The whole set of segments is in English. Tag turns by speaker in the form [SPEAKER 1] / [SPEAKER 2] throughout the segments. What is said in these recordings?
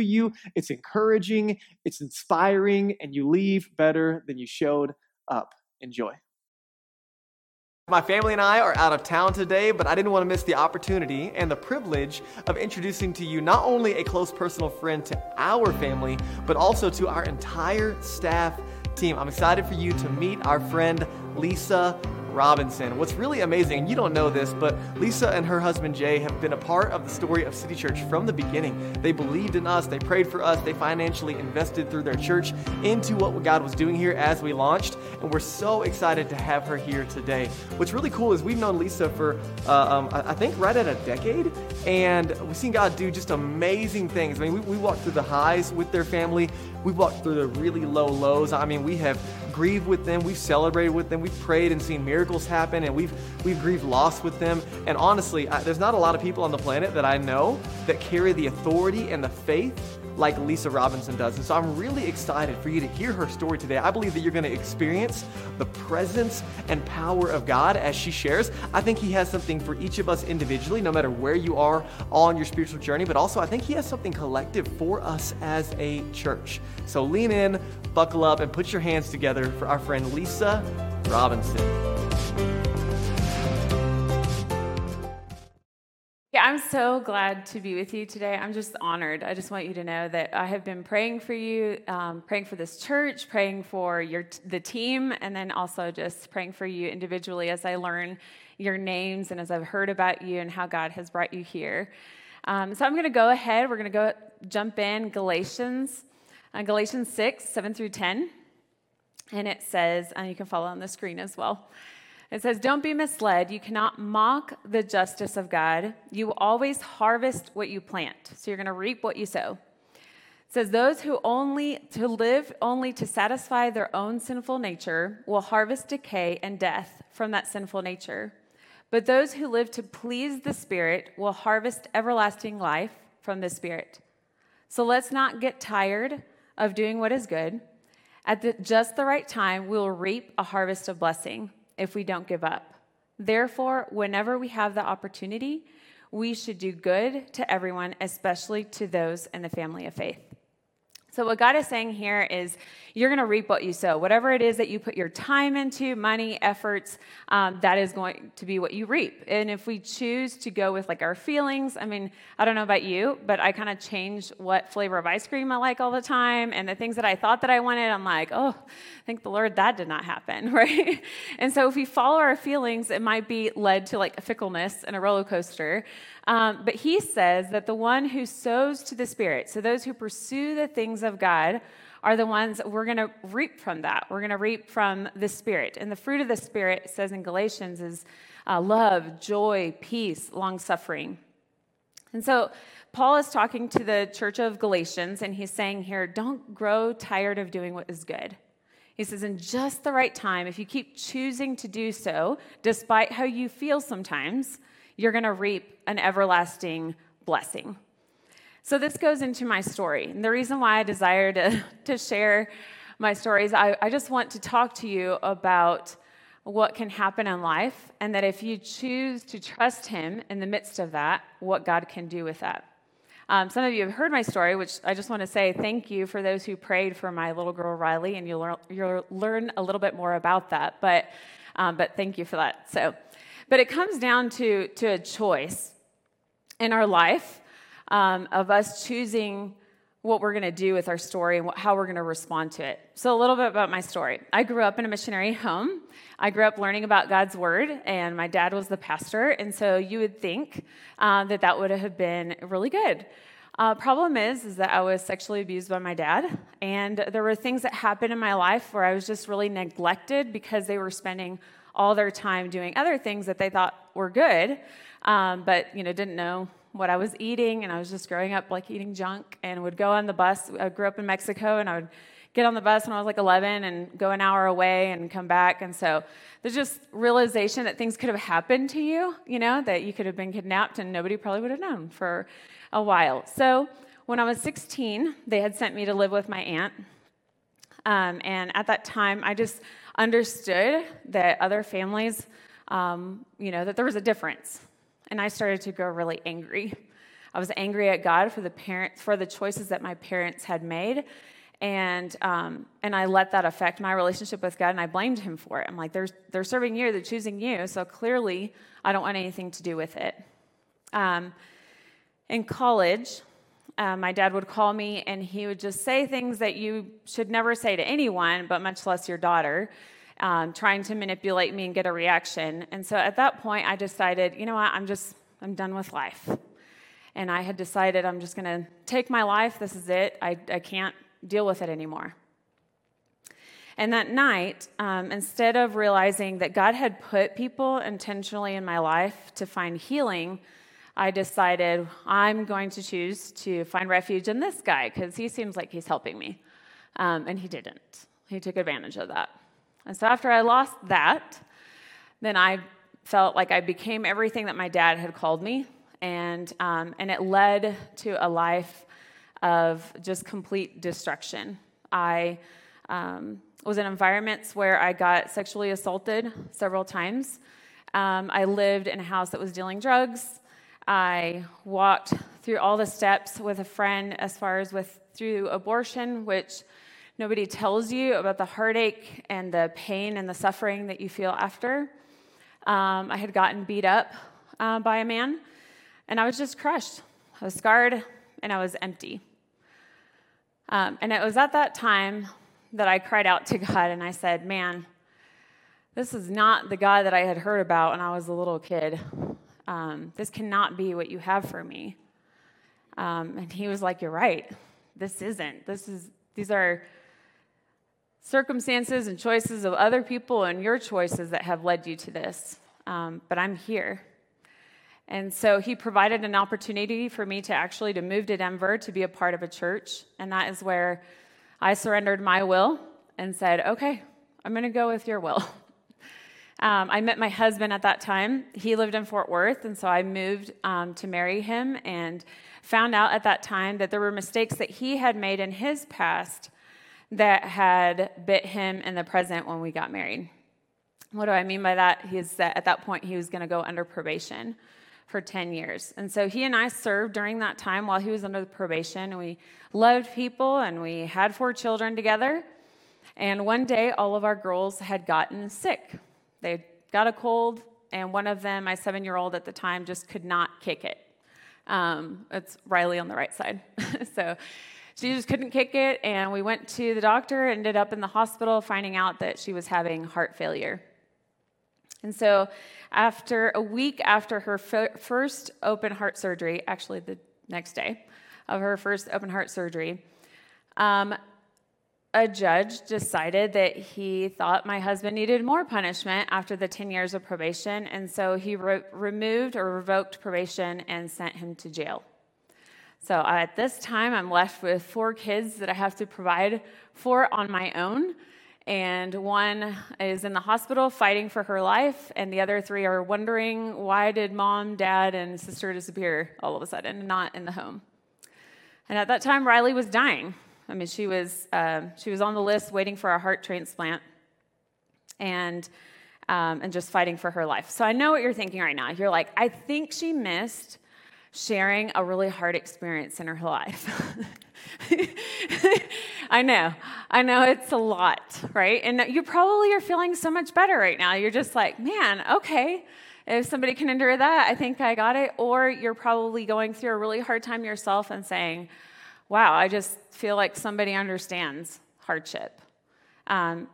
[SPEAKER 1] you, it's encouraging, it's inspiring, and you leave better than you showed up. Enjoy. My family and I are out of town today, but I didn't want to miss the opportunity and the privilege of introducing to you not only a close personal friend to our family, but also to our entire staff team. I'm excited for you to meet our friend Lisa Robinson. What's really amazing, and you don't know this, but Lisa and her husband Jay have been a part of the story of City Church from the beginning. They believed in us, they prayed for us, they financially invested through their church into what God was doing here as we launched, and we're so excited to have her here today. What's really cool is we've known Lisa for, uh, um, I think, right at a decade, and we've seen God do just amazing things. I mean, we, we walked through the highs with their family, we walked through the really low lows. I mean, we have grieved with them, we've celebrated with them, we've prayed and seen miracles happen, and we've we've grieved loss with them. And honestly, I, there's not a lot of people on the planet that I know that carry the authority and the faith like Lisa Robinson does. And so I'm really excited for you to hear her story today. I believe that you're going to experience the presence and power of God as she shares. I think He has something for each of us individually, no matter where you are on your spiritual journey, but also I think He has something collective for us as a church. So lean in, buckle up, and put your hands together for our friend Lisa Robinson.
[SPEAKER 2] I'm so glad to be with you today. I'm just honored. I just want you to know that I have been praying for you, um, praying for this church, praying for your the team, and then also just praying for you individually as I learn your names and as I've heard about you and how God has brought you here. Um, so I'm going to go ahead. We're going to go jump in Galatians, uh, Galatians six seven through ten, and it says, and you can follow on the screen as well. It says, Don't be misled. You cannot mock the justice of God. You always harvest what you plant. So you're going to reap what you sow. It says, Those who only to live only to satisfy their own sinful nature will harvest decay and death from that sinful nature. But those who live to please the Spirit will harvest everlasting life from the Spirit. So let's not get tired of doing what is good. At the, just the right time, we will reap a harvest of blessing if we don't give up. Therefore, whenever we have the opportunity, we should do good to everyone, especially to those in the family of faith. So, what God is saying here is you're going to reap what you sow. Whatever it is that you put your time into, money, efforts, um, that is going to be what you reap. And if we choose to go with like our feelings, I mean, I don't know about you, but I kind of change what flavor of ice cream I like all the time. And the things that I thought that I wanted, I'm like, oh, thank the Lord that did not happen, right? And so, if we follow our feelings, it might be led to like a fickleness and a roller coaster. Um, but he says that the one who sows to the Spirit, so those who pursue the things of God, are the ones we're going to reap from that. We're going to reap from the Spirit. And the fruit of the Spirit, it says in Galatians, is uh, love, joy, peace, long suffering. And so Paul is talking to the church of Galatians, and he's saying here, don't grow tired of doing what is good. He says, in just the right time, if you keep choosing to do so, despite how you feel sometimes, you're going to reap an everlasting blessing. So, this goes into my story. And the reason why I desire to, to share my stories, I, I just want to talk to you about what can happen in life, and that if you choose to trust Him in the midst of that, what God can do with that. Um, some of you have heard my story, which I just want to say thank you for those who prayed for my little girl Riley, and you'll you'll learn a little bit more about that. But, um, but thank you for that. So, but it comes down to, to a choice in our life um, of us choosing what we're going to do with our story and how we're going to respond to it. So, a little bit about my story. I grew up in a missionary home. I grew up learning about God's word, and my dad was the pastor. And so, you would think uh, that that would have been really good. Uh, problem is, is that I was sexually abused by my dad, and there were things that happened in my life where I was just really neglected because they were spending all their time doing other things that they thought were good, um, but you know didn't know what I was eating, and I was just growing up like eating junk, and would go on the bus. I grew up in Mexico, and I would get on the bus when I was like 11 and go an hour away and come back. And so there's just realization that things could have happened to you, you know, that you could have been kidnapped and nobody probably would have known for a while. So when I was 16, they had sent me to live with my aunt. Um, and at that time, I just understood that other families, um, you know, that there was a difference. And I started to grow really angry. I was angry at God for the parents for the choices that my parents had made, and um, and I let that affect my relationship with God, and I blamed Him for it. I'm like, they're they're serving you, they're choosing you, so clearly I don't want anything to do with it. Um, in college, uh, my dad would call me, and he would just say things that you should never say to anyone, but much less your daughter. Um, trying to manipulate me and get a reaction. And so at that point, I decided, you know what, I'm just, I'm done with life. And I had decided I'm just going to take my life. This is it. I, I can't deal with it anymore. And that night, um, instead of realizing that God had put people intentionally in my life to find healing, I decided I'm going to choose to find refuge in this guy because he seems like he's helping me. Um, and he didn't. He took advantage of that. And so after I lost that, then I felt like I became everything that my dad had called me. And, um, and it led to a life of just complete destruction. I um, was in environments where I got sexually assaulted several times. Um, I lived in a house that was dealing drugs. I walked through all the steps with a friend as far as with through abortion, which nobody tells you about the heartache and the pain and the suffering that you feel after. Um, I had gotten beat up uh, by a man, and I was just crushed. I was scarred, and I was empty. Um, and it was at that time that I cried out to God and I said, Man, this is not the God that I had heard about when I was a little kid. Um, this cannot be what you have for me. Um, and he was like, You're right. This isn't. This is, these are circumstances and choices of other people and your choices that have led you to this. Um, but I'm here. And so he provided an opportunity for me to actually to move to Denver to be a part of a church, and that is where I surrendered my will and said, "Okay, I'm going to go with your will." Um, I met my husband at that time. He lived in Fort Worth, and so I moved um, to marry him and found out at that time that there were mistakes that he had made in his past that had bit him in the present when we got married. What do I mean by that? Is that at that point he was going to go under probation for 10 years. And so he and I served during that time while he was under the probation, we loved people and we had four children together. And one day, all of our girls had gotten sick. They got a cold, and one of them, my seven year old at the time, just could not kick it. Um, it's Riley on the right side. so she just couldn't kick it, and we went to the doctor, ended up in the hospital, finding out that she was having heart failure. And so, after a week after her first open heart surgery, actually the next day of her first open heart surgery, um, a judge decided that he thought my husband needed more punishment after the 10 years of probation, and so he re- removed or revoked probation and sent him to jail. So at this time, I'm left with four kids that I have to provide for on my own and one is in the hospital fighting for her life, and the other three are wondering why did mom, dad, and sister disappear all of a sudden, not in the home. And at that time, Riley was dying. I mean, she was uh, she was on the list waiting for a heart transplant, and um, and just fighting for her life. So I know what you're thinking right now. You're like, I think she missed sharing a really hard experience in her life. I know. I know it's a lot, right? And you probably are feeling so much better right now. You're just like, man, okay. If somebody can endure that, I think I got it. Or you're probably going through a really hard time yourself and saying, wow, I just feel like somebody understands hardship. Um,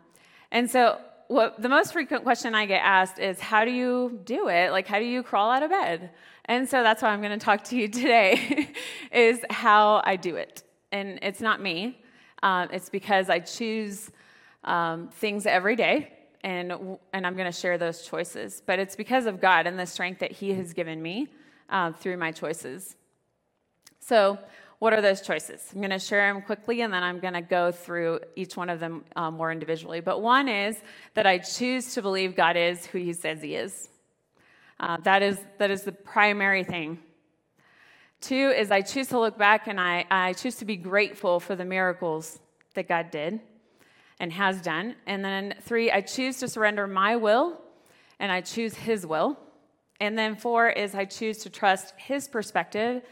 [SPEAKER 2] and so, what the most frequent question I get asked is, how do you do it? Like, how do you crawl out of bed? And so that's why I'm going to talk to you today, is how I do it. And it's not me. Um, it's because I choose um, things every day, and, and I'm going to share those choices. But it's because of God and the strength that He has given me uh, through my choices. So, what are those choices? I'm going to share them quickly and then I'm going to go through each one of them uh, more individually. But one is that I choose to believe God is who He says He is. Uh, that, is that is the primary thing. Two is I choose to look back and I, I choose to be grateful for the miracles that God did and has done. And then three, I choose to surrender my will and I choose His will. And then four is I choose to trust His perspective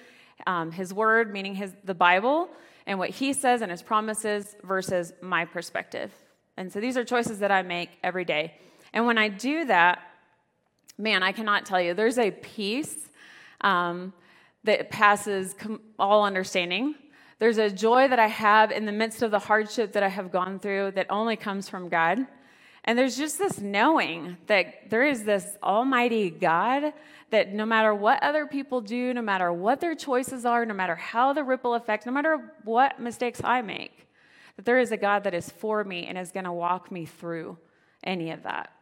[SPEAKER 2] um, his word, meaning his, the Bible, and what he says and his promises versus my perspective. And so these are choices that I make every day. And when I do that, man, I cannot tell you, there's a peace um, that passes com- all understanding. There's a joy that I have in the midst of the hardship that I have gone through that only comes from God. And there's just this knowing that there is this almighty God that no matter what other people do, no matter what their choices are, no matter how the ripple effect, no matter what mistakes I make, that there is a God that is for me and is going to walk me through any of that.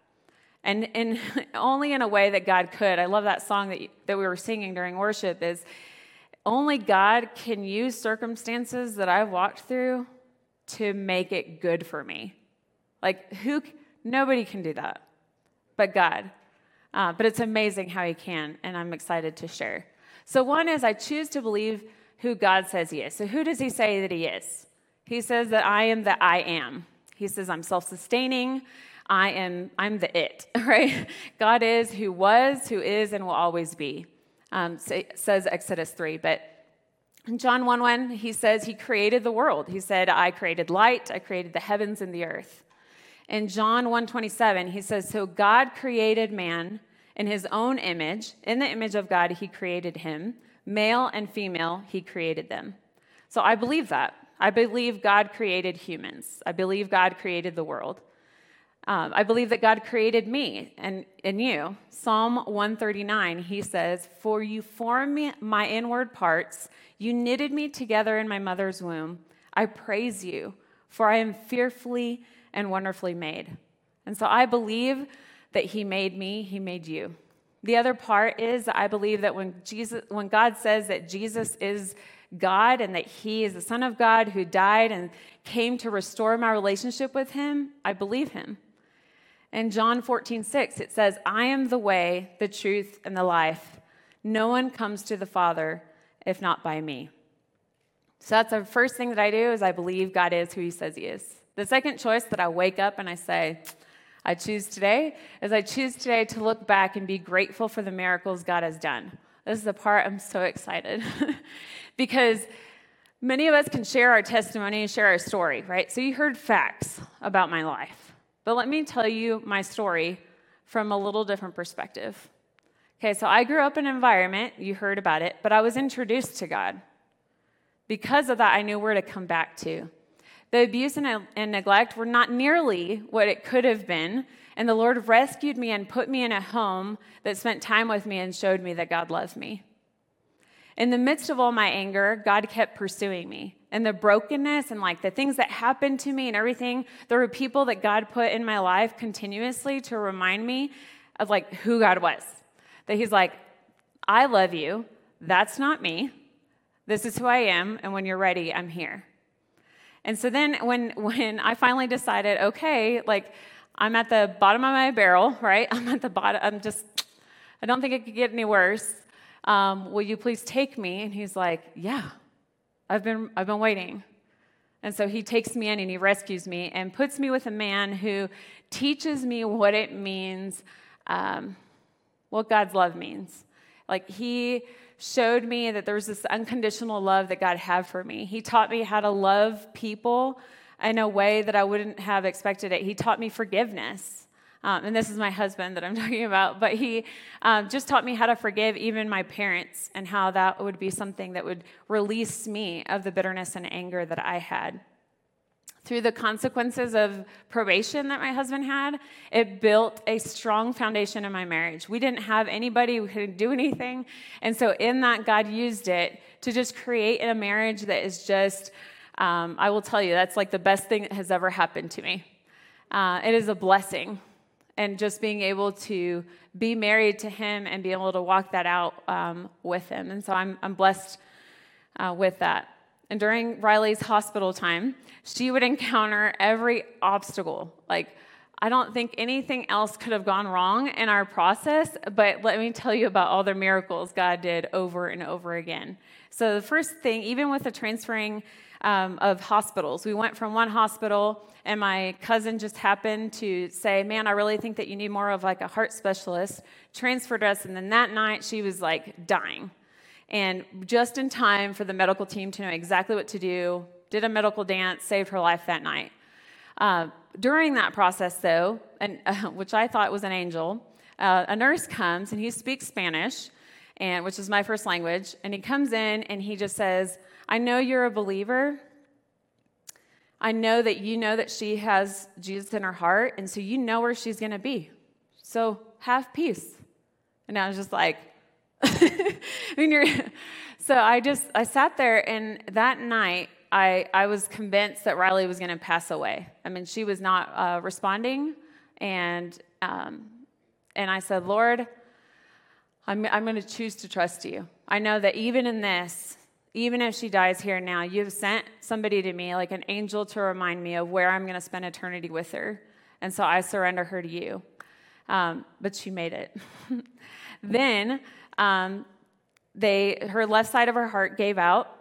[SPEAKER 2] And, and only in a way that God could. I love that song that, that we were singing during worship is only God can use circumstances that I've walked through to make it good for me. Like who Nobody can do that but God. Uh, but it's amazing how He can, and I'm excited to share. So, one is I choose to believe who God says He is. So, who does He say that He is? He says that I am the I am. He says I'm self sustaining. I am, I'm the it, right? God is who was, who is, and will always be, um, says Exodus 3. But in John 1 1, he says he created the world. He said, I created light, I created the heavens and the earth. In John 1:27, he says, "So God created man in his own image, in the image of God he created him, male and female he created them." So I believe that. I believe God created humans. I believe God created the world. Um, I believe that God created me and, and you. Psalm 139, he says, For you formed me, my inward parts, you knitted me together in my mother's womb. I praise you, for I am fearfully and wonderfully made. And so I believe that he made me, he made you. The other part is I believe that when Jesus when God says that Jesus is God and that he is the son of God who died and came to restore my relationship with him, I believe him. In John 14, 6, it says, I am the way, the truth, and the life. No one comes to the Father if not by me. So that's the first thing that I do is I believe God is who he says he is. The second choice that I wake up and I say, I choose today, is I choose today to look back and be grateful for the miracles God has done. This is the part I'm so excited because many of us can share our testimony and share our story, right? So you heard facts about my life. But let me tell you my story from a little different perspective. Okay, so I grew up in an environment, you heard about it, but I was introduced to God. Because of that, I knew where to come back to. The abuse and, and neglect were not nearly what it could have been. And the Lord rescued me and put me in a home that spent time with me and showed me that God loves me. In the midst of all my anger, God kept pursuing me. And the brokenness and like the things that happened to me and everything, there were people that God put in my life continuously to remind me of like who God was. That He's like, I love you. That's not me. This is who I am. And when you're ready, I'm here. And so then when when I finally decided, okay, like I'm at the bottom of my barrel, right? I'm at the bottom. I'm just, I don't think it could get any worse. Um, will you please take me? And he's like, yeah, I've been I've been waiting. And so he takes me in and he rescues me and puts me with a man who teaches me what it means, um, what God's love means. Like he showed me that there was this unconditional love that God had for me. He taught me how to love people in a way that I wouldn't have expected it. He taught me forgiveness. Um, and this is my husband that I'm talking about, but he um, just taught me how to forgive even my parents and how that would be something that would release me of the bitterness and anger that I had through the consequences of probation that my husband had, it built a strong foundation in my marriage. We didn't have anybody who could do anything. And so, in that, God used it to just create a marriage that is just, um, I will tell you, that's like the best thing that has ever happened to me. Uh, it is a blessing. and just being able to be married to him and be able to walk that out um, with him. And so I'm, I'm blessed uh, with that. And during Riley's hospital time, she would encounter every obstacle. Like, I don't think anything else could have gone wrong in our process, but let me tell you about all the miracles God did over and over again. So, the first thing, even with the transferring um, of hospitals, we went from one hospital, and my cousin just happened to say, Man, I really think that you need more of like a heart specialist, transferred us, and then that night she was like dying. And just in time for the medical team to know exactly what to do, did a medical dance, saved her life that night. Uh, during that process, though, and, uh, which I thought was an angel, uh, a nurse comes and he speaks Spanish, and which is my first language, and he comes in and he just says, "I know you're a believer. I know that you know that she has Jesus in her heart, and so you know where she's going to be. So have peace." And I was just like, I mean, you're, so I just I sat there, and that night I, I was convinced that Riley was going to pass away. I mean, she was not uh, responding. And, um, and I said, Lord, I'm, I'm going to choose to trust you. I know that even in this, even if she dies here now, you've sent somebody to me, like an angel, to remind me of where I'm going to spend eternity with her. And so I surrender her to you. Um, but she made it. then um, they, her left side of her heart gave out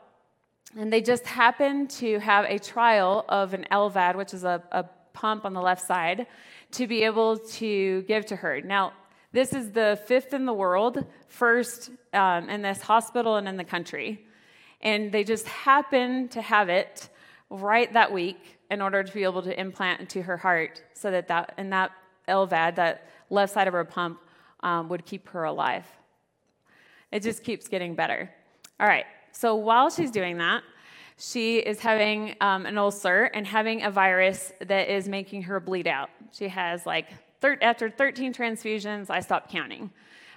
[SPEAKER 2] and they just happened to have a trial of an LVAD, which is a, a pump on the left side, to be able to give to her. Now, this is the fifth in the world, first um, in this hospital and in the country. And they just happened to have it right that week in order to be able to implant into her heart so that, that in that LVAD, that left side of her pump, um, would keep her alive. It just keeps getting better. All right, so while she's doing that, she is having um, an ulcer and having a virus that is making her bleed out. She has like, thir- after 13 transfusions, I stopped counting.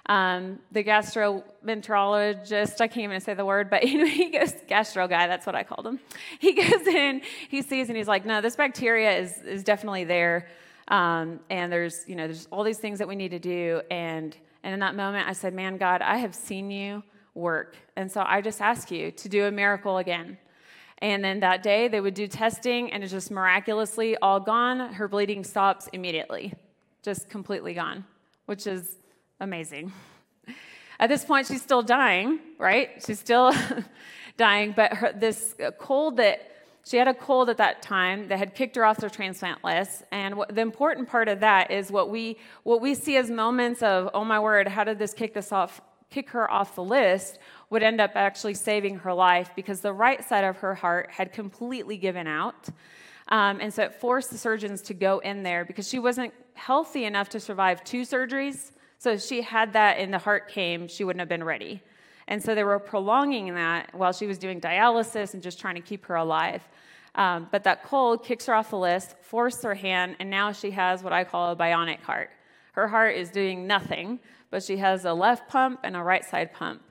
[SPEAKER 2] Um, the gastroenterologist, I can't even say the word, but know, he goes, gastro guy, that's what I called him. He goes in, he sees, and he's like, no, this bacteria is, is definitely there. Um, and there's, you know, there's all these things that we need to do. And, and in that moment, I said, man, God, I have seen you work. And so I just ask you to do a miracle again. And then that day they would do testing and it's just miraculously all gone. Her bleeding stops immediately, just completely gone, which is amazing. At this point, she's still dying, right? She's still dying, but her, this cold that she had a cold at that time that had kicked her off the transplant list. And what, the important part of that is what we what we see as moments of, oh my word, how did this kick this off kick her off the list would end up actually saving her life because the right side of her heart had completely given out. Um, and so it forced the surgeons to go in there because she wasn't healthy enough to survive two surgeries. So if she had that and the heart came, she wouldn't have been ready. And so they were prolonging that while she was doing dialysis and just trying to keep her alive. Um, but that cold kicks her off the list, forced her hand, and now she has what I call a bionic heart. Her heart is doing nothing, but she has a left pump and a right side pump.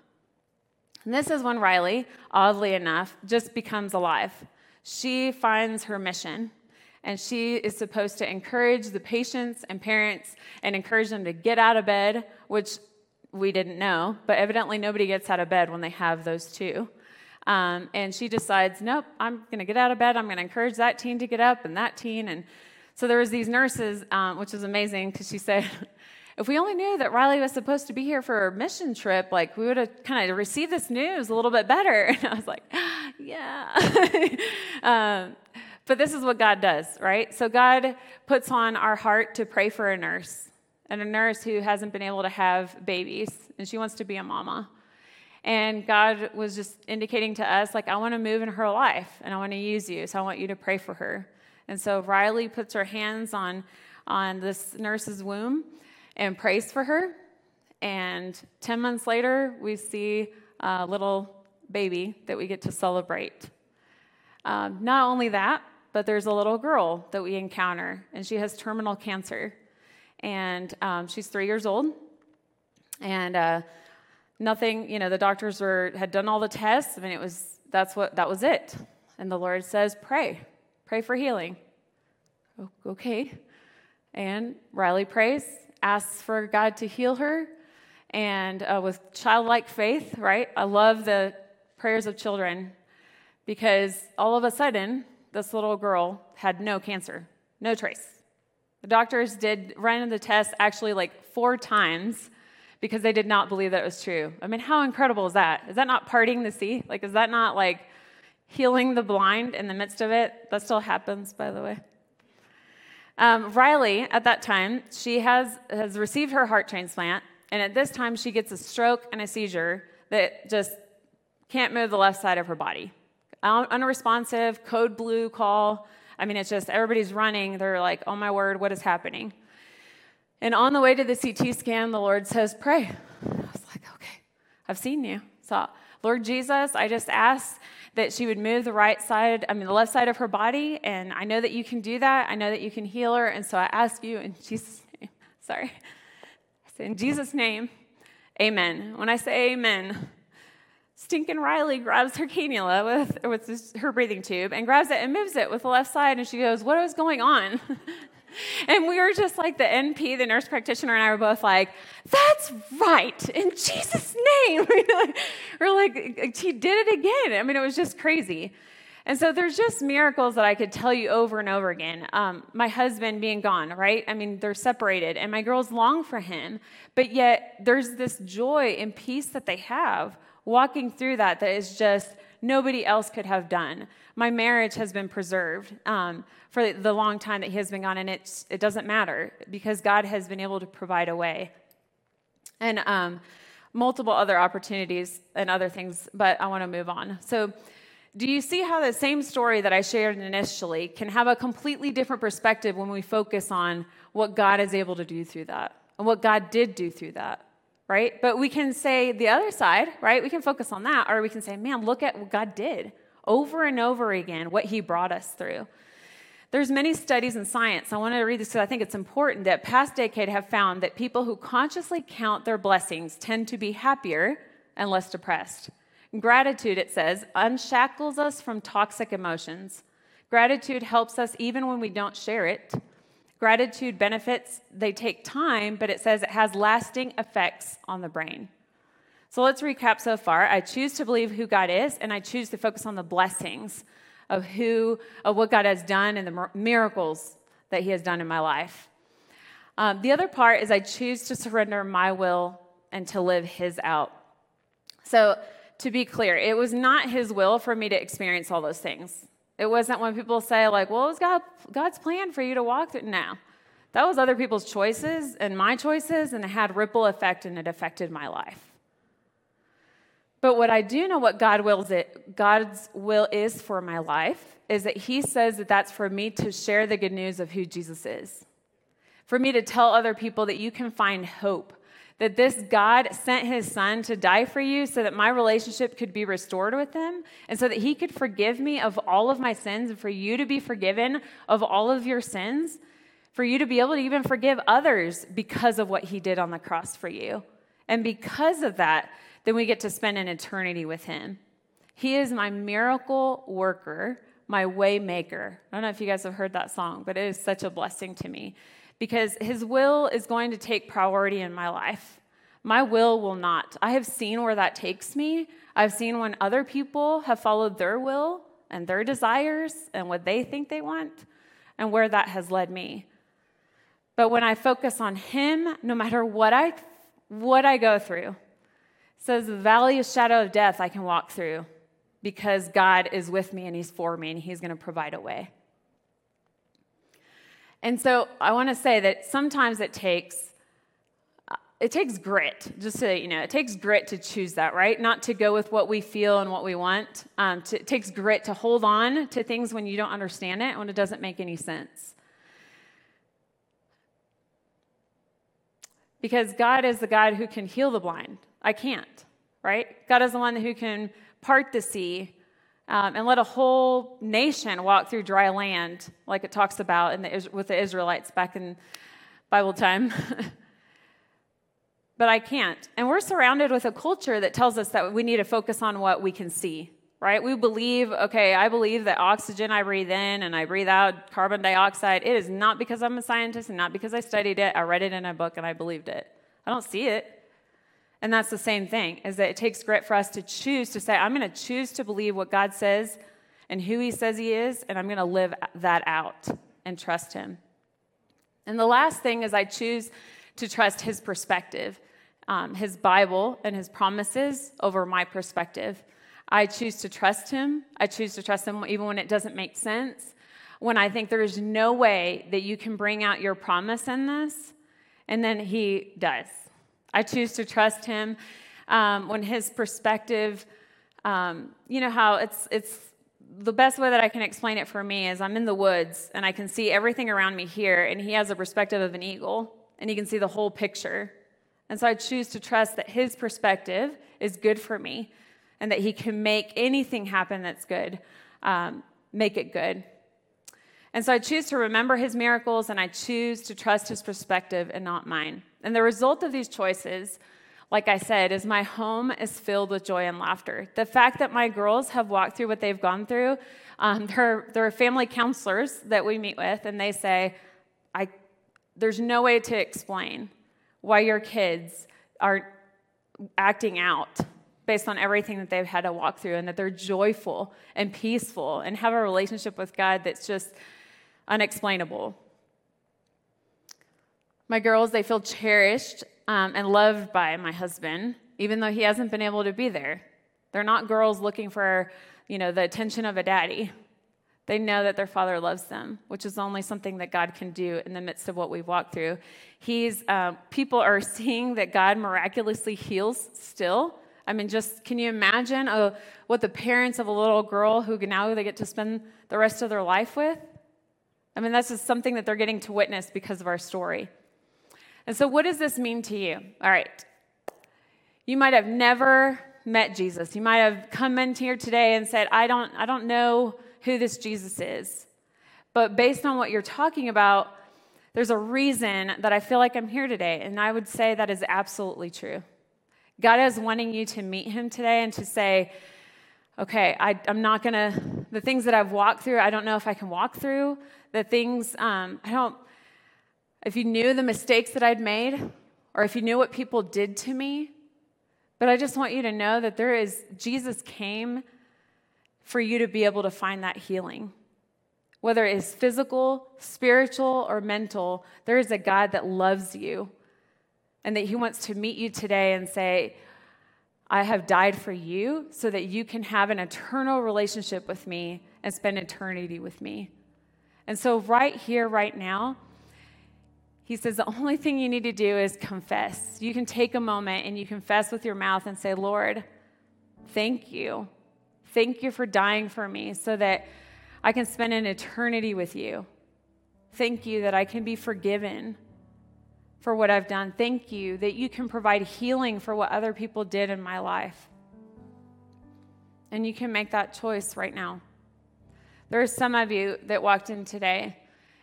[SPEAKER 2] And this is when Riley, oddly enough, just becomes alive. She finds her mission, and she is supposed to encourage the patients and parents and encourage them to get out of bed, which we didn't know, but evidently nobody gets out of bed when they have those two. Um, and she decides, nope, I'm going to get out of bed. I'm going to encourage that teen to get up and that teen. And so there was these nurses, um, which was amazing because she said, if we only knew that Riley was supposed to be here for a mission trip, like we would have kind of received this news a little bit better. And I was like, yeah. um, but this is what God does, right? So God puts on our heart to pray for a nurse, and a nurse who hasn't been able to have babies, and she wants to be a mama. And God was just indicating to us, like, I want to move in her life, and I want to use you, so I want you to pray for her. And so Riley puts her hands on, on this nurse's womb, and prays for her. And 10 months later, we see a little baby that we get to celebrate. Um, not only that, but there's a little girl that we encounter, and she has terminal cancer. And um, she's three years old. And uh, nothing, you know, the doctors were, had done all the tests. I mean, it was, that's what, that was it. And the Lord says, pray, pray for healing. Okay. And Riley prays, asks for God to heal her, and uh, with childlike faith, right? I love the prayers of children because all of a sudden, this little girl had no cancer, no trace. The doctors did run the test actually like four times because they did not believe that it was true. I mean, how incredible is that? Is that not parting the sea? Like, is that not like healing the blind in the midst of it? That still happens, by the way. Um, Riley, at that time, she has, has received her heart transplant, and at this time, she gets a stroke and a seizure that just can't move the left side of her body. Unresponsive, code blue call. I mean, it's just everybody's running. They're like, oh my word, what is happening? And on the way to the CT scan, the Lord says, Pray. I was like, Okay, I've seen you. So, Lord Jesus, I just ask that she would move the right side, I mean, the left side of her body. And I know that you can do that. I know that you can heal her. And so I ask you in Jesus' name, sorry. In Jesus' name, amen. When I say amen, Stinking Riley grabs her cannula with, with this, her breathing tube and grabs it and moves it with the left side. And she goes, What is going on? And we were just like the NP, the nurse practitioner, and I were both like, that's right, in Jesus' name. we're like, he did it again. I mean, it was just crazy. And so there's just miracles that I could tell you over and over again. Um, my husband being gone, right? I mean, they're separated, and my girls long for him, but yet there's this joy and peace that they have walking through that that is just nobody else could have done. My marriage has been preserved um, for the long time that he has been gone, and it's, it doesn't matter because God has been able to provide a way. And um, multiple other opportunities and other things, but I want to move on. So, do you see how the same story that I shared initially can have a completely different perspective when we focus on what God is able to do through that and what God did do through that? Right? But we can say the other side, right? We can focus on that, or we can say, man, look at what God did over and over again, what He brought us through. There's many studies in science. I want to read this because I think it's important that past decade have found that people who consciously count their blessings tend to be happier and less depressed. Gratitude, it says, unshackles us from toxic emotions. Gratitude helps us even when we don't share it. Gratitude benefits, they take time, but it says it has lasting effects on the brain. So let's recap so far. I choose to believe who God is, and I choose to focus on the blessings of who, of what God has done and the miracles that He has done in my life. Um, the other part is I choose to surrender my will and to live His out. So, to be clear, it was not His will for me to experience all those things. It wasn't when people say, like, well, it was God, God's plan for you to walk through. No. That was other people's choices and my choices, and it had ripple effect and it affected my life. But what I do know what God wills it, God's will is for my life is that He says that that's for me to share the good news of who Jesus is. For me to tell other people that you can find hope that this God sent his son to die for you so that my relationship could be restored with him and so that he could forgive me of all of my sins and for you to be forgiven of all of your sins, for you to be able to even forgive others because of what he did on the cross for you. And because of that, then we get to spend an eternity with him. He is my miracle worker, my way maker. I don't know if you guys have heard that song, but it is such a blessing to me because His will is going to take priority in my life. My will will not. I have seen where that takes me. I've seen when other people have followed their will and their desires and what they think they want, and where that has led me. But when I focus on Him, no matter what I, what I go through, says the valley of shadow of death I can walk through because God is with me and He's for me and He's going to provide a way. And so I want to say that sometimes it takes it takes grit, just so you know, it takes grit to choose that, right? Not to go with what we feel and what we want. Um, to, it takes grit to hold on to things when you don't understand it, when it doesn't make any sense. Because God is the God who can heal the blind. I can't, right? God is the one who can part the sea um, and let a whole nation walk through dry land, like it talks about in the, with the Israelites back in Bible time. but I can't. And we're surrounded with a culture that tells us that we need to focus on what we can see, right? We believe, okay, I believe that oxygen I breathe in and I breathe out carbon dioxide. It is not because I'm a scientist and not because I studied it. I read it in a book and I believed it. I don't see it. And that's the same thing, is that it takes grit for us to choose to say, I'm going to choose to believe what God says and who he says he is, and I'm going to live that out and trust him. And the last thing is I choose to trust his perspective, um, his Bible and his promises over my perspective. I choose to trust him. I choose to trust him even when it doesn't make sense. When I think there is no way that you can bring out your promise in this, and then he does. I choose to trust him um, when his perspective, um, you know how it's it's the best way that I can explain it for me is I'm in the woods and I can see everything around me here, and he has a perspective of an eagle, and he can see the whole picture. And so I choose to trust that his perspective is good for me and that He can make anything happen that's good, um, make it good. And so I choose to remember His miracles and I choose to trust His perspective and not mine. And the result of these choices, like I said, is my home is filled with joy and laughter. The fact that my girls have walked through what they've gone through, um, they're, they're family counselors that we meet with, and they say, I, there's no way to explain why your kids are acting out based on everything that they've had to walk through and that they're joyful and peaceful and have a relationship with God that's just unexplainable. My girls, they feel cherished um, and loved by my husband, even though he hasn't been able to be there. They're not girls looking for, you know, the attention of a daddy. They know that their father loves them, which is only something that God can do in the midst of what we've walked through. He's uh, people are seeing that God miraculously heals still, I mean, just can you imagine uh, what the parents of a little girl who now they get to spend the rest of their life with? I mean, that's just something that they're getting to witness because of our story. And so, what does this mean to you? All right. You might have never met Jesus. You might have come in here today and said, I don't, I don't know who this Jesus is. But based on what you're talking about, there's a reason that I feel like I'm here today. And I would say that is absolutely true. God is wanting you to meet Him today and to say, okay, I, am not going to, the things that I've walked through, I don't know if I can walk through. The things, um, I don't, if you knew the mistakes that I'd made, or if you knew what people did to me, but I just want you to know that there is, Jesus came for you to be able to find that healing. Whether it is physical, spiritual, or mental, there is a God that loves you and that He wants to meet you today and say, I have died for you so that you can have an eternal relationship with me and spend eternity with me. And so, right here, right now, he says the only thing you need to do is confess. You can take a moment and you confess with your mouth and say, Lord, thank you. Thank you for dying for me so that I can spend an eternity with you. Thank you that I can be forgiven for what I've done. Thank you that you can provide healing for what other people did in my life. And you can make that choice right now. There are some of you that walked in today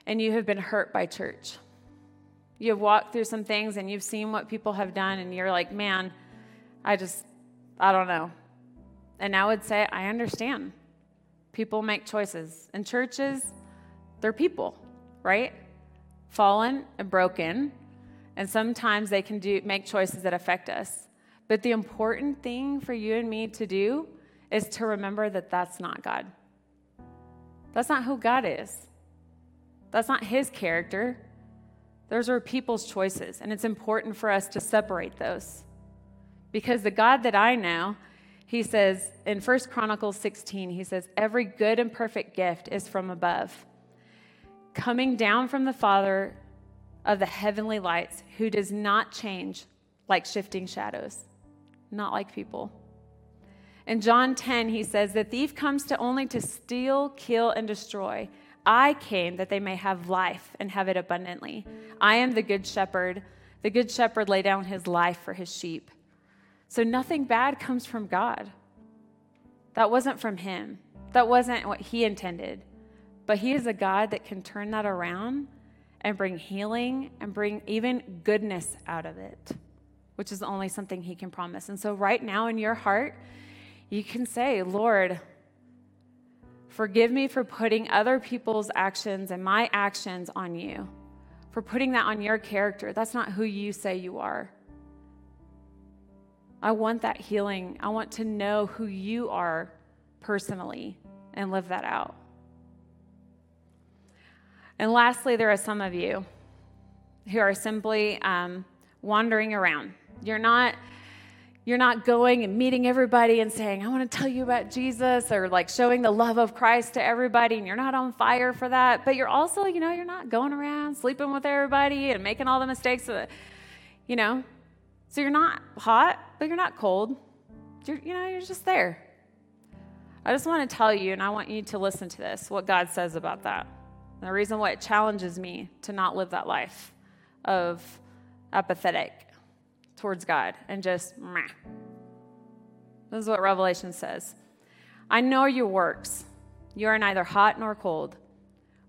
[SPEAKER 2] and you have been hurt by church. You have walked through some things and you've seen what people have done, and you're like, man, I just, I don't know. And I would say, I understand. People make choices. And churches, they're people, right? Fallen and broken and sometimes they can do, make choices that affect us. But the important thing for you and me to do is to remember that that's not God. That's not who God is. That's not his character. Those are people's choices, and it's important for us to separate those. Because the God that I know, he says in 1 Chronicles 16, he says, Every good and perfect gift is from above, coming down from the Father of the heavenly lights who does not change like shifting shadows, not like people. In John 10, he says, The thief comes to only to steal, kill, and destroy. I came that they may have life and have it abundantly. I am the good shepherd. The good shepherd lay down his life for his sheep. So nothing bad comes from God. That wasn't from him. That wasn't what he intended. But he is a God that can turn that around and bring healing and bring even goodness out of it, which is only something He can promise. And so, right now in your heart, you can say, Lord, Forgive me for putting other people's actions and my actions on you, for putting that on your character. That's not who you say you are. I want that healing. I want to know who you are personally and live that out. And lastly, there are some of you who are simply um, wandering around. You're not you're not going and meeting everybody and saying, I want to tell you about Jesus or like showing the love of Christ to everybody, and you're not on fire for that. But you're also, you know, you're not going around sleeping with everybody and making all the mistakes, that, you know. So you're not hot, but you're not cold. You're, you know, you're just there. I just want to tell you, and I want you to listen to this, what God says about that. And the reason why it challenges me to not live that life of apathetic towards God and just meh. This is what Revelation says. I know your works. You are neither hot nor cold.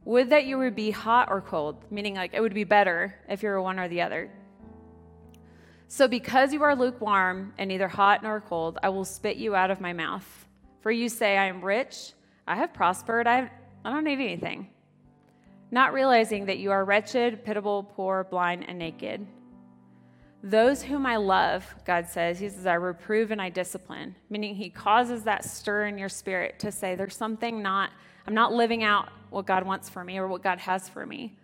[SPEAKER 2] Would that you would be hot or cold, meaning like it would be better if you were one or the other. So, because you are lukewarm and neither hot nor cold, I will spit you out of my mouth. For you say, I am rich, I have prospered, I, have, I don't need anything. Not realizing that you are wretched, pitiable, poor, blind, and naked. Those whom I love, God says, He says, I reprove and I discipline, meaning He causes that stir in your spirit to say, There's something not, I'm not living out what God wants for me or what God has for me.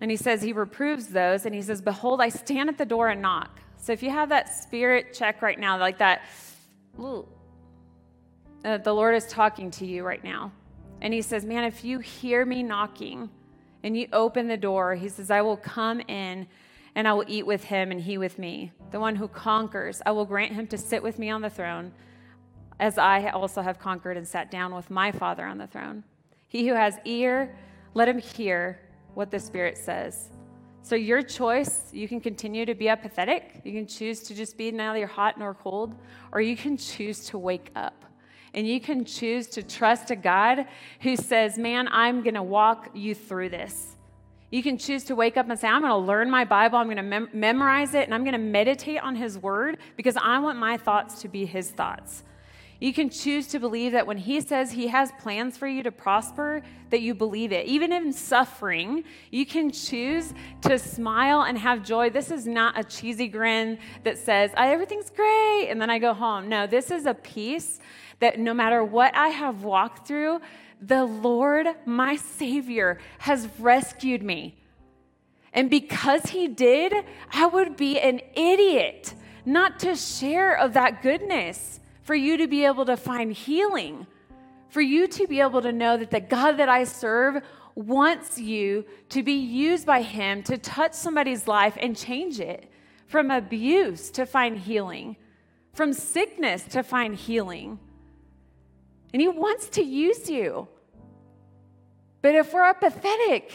[SPEAKER 2] And He says, He reproves those, and He says, Behold, I stand at the door and knock. So if you have that spirit check right now, like that, ooh, uh, the Lord is talking to you right now. And He says, Man, if you hear me knocking, and you open the door, he says, I will come in and I will eat with him and he with me. The one who conquers, I will grant him to sit with me on the throne, as I also have conquered and sat down with my Father on the throne. He who has ear, let him hear what the Spirit says. So, your choice, you can continue to be apathetic. You can choose to just be neither hot nor cold, or you can choose to wake up. And you can choose to trust a God who says, Man, I'm going to walk you through this. You can choose to wake up and say, I'm going to learn my Bible, I'm going to mem- memorize it, and I'm going to meditate on His Word because I want my thoughts to be His thoughts. You can choose to believe that when He says He has plans for you to prosper, that you believe it. Even in suffering, you can choose to smile and have joy. This is not a cheesy grin that says, everything's great, and then I go home. No, this is a peace that no matter what I have walked through, the Lord, my Savior, has rescued me. And because He did, I would be an idiot not to share of that goodness, for you to be able to find healing, for you to be able to know that the God that I serve wants you to be used by Him to touch somebody's life and change it from abuse to find healing, from sickness to find healing. And He wants to use you. But if we're apathetic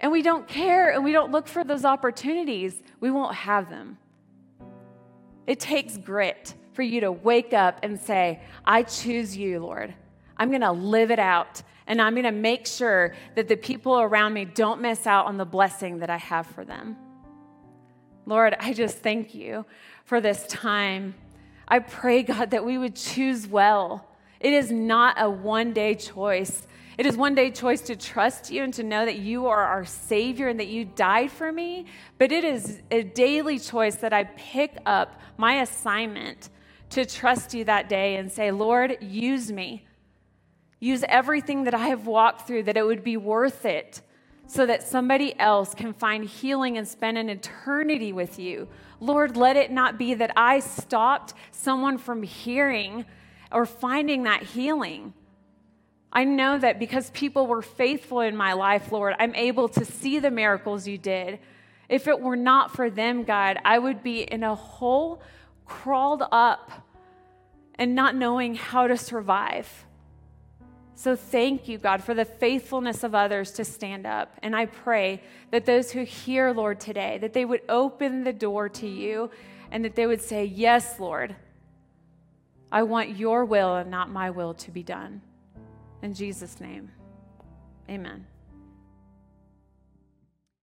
[SPEAKER 2] and we don't care and we don't look for those opportunities, we won't have them. It takes grit for you to wake up and say, I choose you, Lord. I'm going to live it out. And I'm going to make sure that the people around me don't miss out on the blessing that I have for them. Lord, I just thank you for this time. I pray, God, that we would choose well it is not a one day choice. It is one day choice to trust you and to know that you are our Savior and that you died for me. But it is a daily choice that I pick up my assignment to trust you that day and say, Lord, use me. Use everything that I have walked through, that it would be worth it so that somebody else can find healing and spend an eternity with you. Lord, let it not be that I stopped someone from hearing or finding that healing. I know that because people were faithful in my life, Lord, I'm able to see the miracles you did. If it were not for them, God, I would be in a hole, crawled up, and not knowing how to survive. So thank you, God, for the faithfulness of others to stand up. And I pray that those who hear, Lord, today, that they would open the door to you and that they would say, Yes, Lord. I want your will and not my will to be done. In Jesus' name, amen.